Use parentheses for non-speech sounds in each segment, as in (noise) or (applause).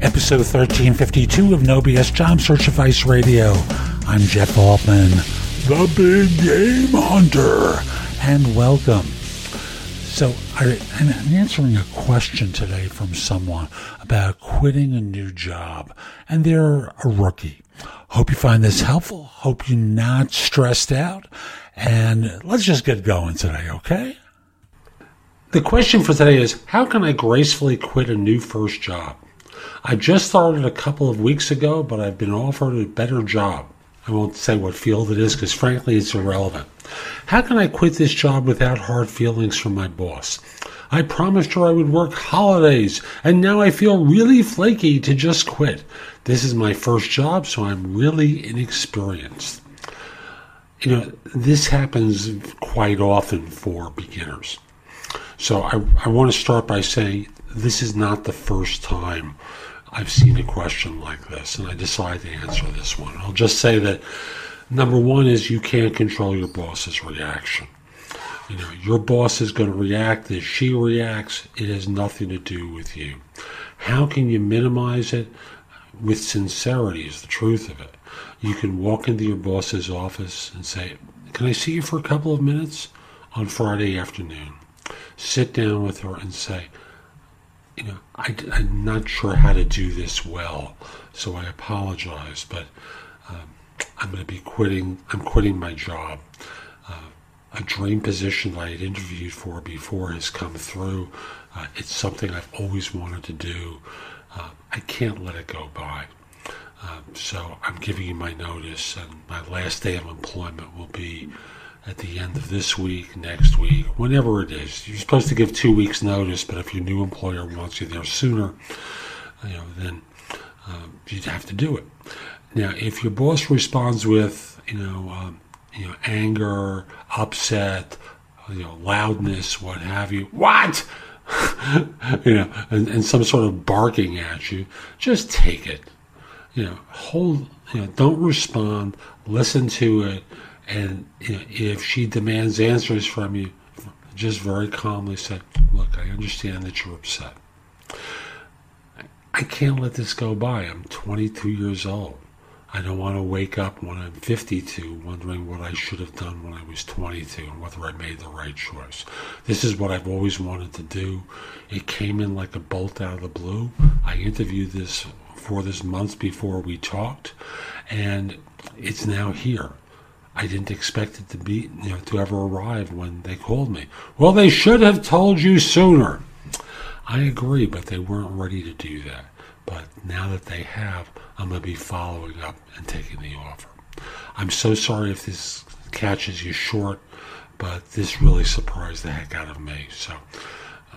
Episode 1352 of No BS Job Search Advice Radio. I'm Jeff Altman, the Big Game Hunter, and welcome. So, I, I'm answering a question today from someone about quitting a new job, and they're a rookie. Hope you find this helpful. Hope you're not stressed out. And let's just get going today, okay? The question for today is How can I gracefully quit a new first job? I just started a couple of weeks ago, but I've been offered a better job. I won't say what field it is because, frankly, it's irrelevant. How can I quit this job without hard feelings from my boss? I promised her I would work holidays, and now I feel really flaky to just quit. This is my first job, so I'm really inexperienced. You know, this happens quite often for beginners. So I, I want to start by saying this is not the first time I've seen a question like this, and I decided to answer this one. I'll just say that number one is you can't control your boss's reaction. You know, your boss is going to react as she reacts. It has nothing to do with you. How can you minimize it? With sincerity is the truth of it. You can walk into your boss's office and say, Can I see you for a couple of minutes on Friday afternoon? Sit down with her and say, you know, I, am not sure how to do this well, so I apologize, but um, I'm going to be quitting. I'm quitting my job. Uh, a dream position I had interviewed for before has come through. Uh, it's something I've always wanted to do. Uh, I can't let it go by. Um, so I'm giving you my notice, and my last day of employment will be at the end of this week, next week, whenever it is. You're supposed to give two weeks' notice, but if your new employer wants you there sooner, you know, then um, you'd have to do it. Now, if your boss responds with, you know, um, you know, anger, upset, you know, loudness, what have you, what? (laughs) you know, and, and some sort of barking at you, just take it. You know, hold, you know, don't respond, listen to it, and if she demands answers from you, just very calmly say, Look, I understand that you're upset. I can't let this go by. I'm 22 years old. I don't want to wake up when I'm 52 wondering what I should have done when I was 22 and whether I made the right choice. This is what I've always wanted to do. It came in like a bolt out of the blue. I interviewed this for this months before we talked, and it's now here. I didn't expect it to be, you know, to ever arrive when they called me. Well, they should have told you sooner. I agree, but they weren't ready to do that. But now that they have, I'm going to be following up and taking the offer. I'm so sorry if this catches you short, but this really surprised the heck out of me. So,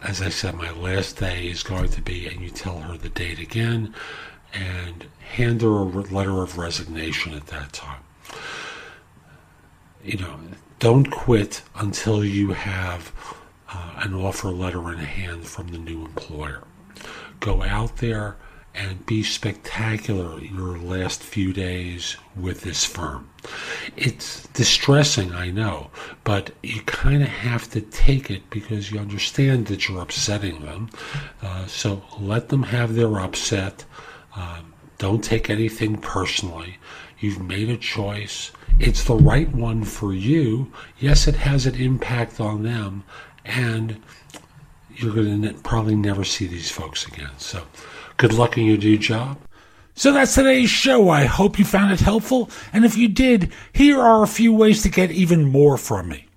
as I said, my last day is going to be, and you tell her the date again, and hand her a letter of resignation at that time you know, don't quit until you have uh, an offer letter in hand from the new employer. Go out there and be spectacular your last few days with this firm. It's distressing, I know, but you kind of have to take it because you understand that you're upsetting them. Uh, so let them have their upset. Um, don't take anything personally. You've made a choice it's the right one for you. Yes, it has an impact on them, and you're going to probably never see these folks again. So, good luck in your new job. So that's today's show. I hope you found it helpful. And if you did, here are a few ways to get even more from me.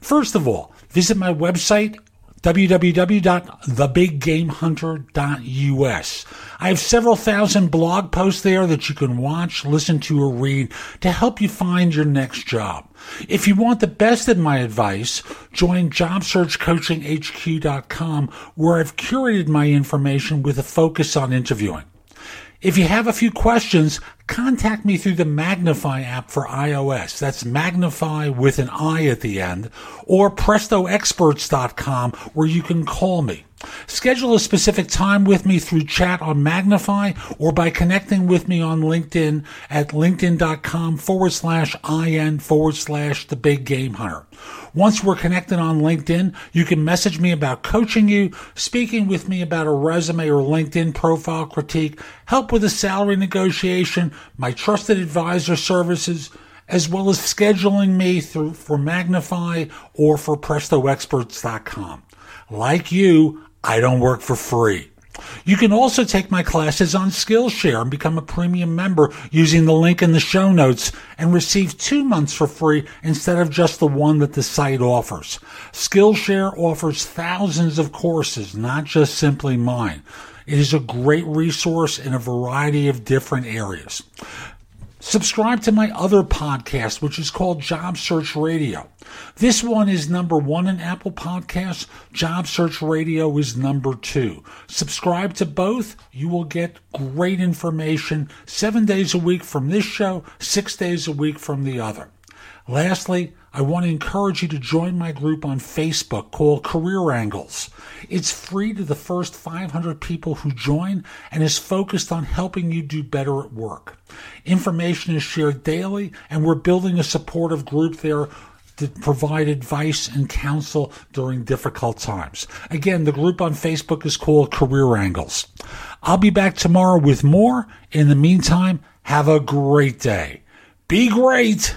First of all, visit my website, www.thebiggamehunter.us. I have several thousand blog posts there that you can watch, listen to, or read to help you find your next job. If you want the best of my advice, join JobSearchCoachingHQ.com where I've curated my information with a focus on interviewing. If you have a few questions, contact me through the Magnifi app for iOS. That's Magnifi with an I at the end, or PrestoExperts.com where you can call me. Schedule a specific time with me through chat on Magnifi or by connecting with me on LinkedIn at linkedin.com forward slash IN forward slash the big game hunter. Once we're connected on LinkedIn, you can message me about coaching you, speaking with me about a resume or LinkedIn profile critique, help with a salary negotiation, my trusted advisor services, as well as scheduling me through for Magnifi or for PrestoExperts.com. Like you, I don't work for free. You can also take my classes on Skillshare and become a premium member using the link in the show notes and receive two months for free instead of just the one that the site offers. Skillshare offers thousands of courses, not just simply mine. It is a great resource in a variety of different areas. Subscribe to my other podcast, which is called Job Search Radio. This one is number one in Apple Podcasts. Job Search Radio is number two. Subscribe to both. You will get great information seven days a week from this show, six days a week from the other. Lastly, I want to encourage you to join my group on Facebook called Career Angles. It's free to the first 500 people who join and is focused on helping you do better at work. Information is shared daily, and we're building a supportive group there to provide advice and counsel during difficult times. Again, the group on Facebook is called Career Angles. I'll be back tomorrow with more. In the meantime, have a great day. Be great!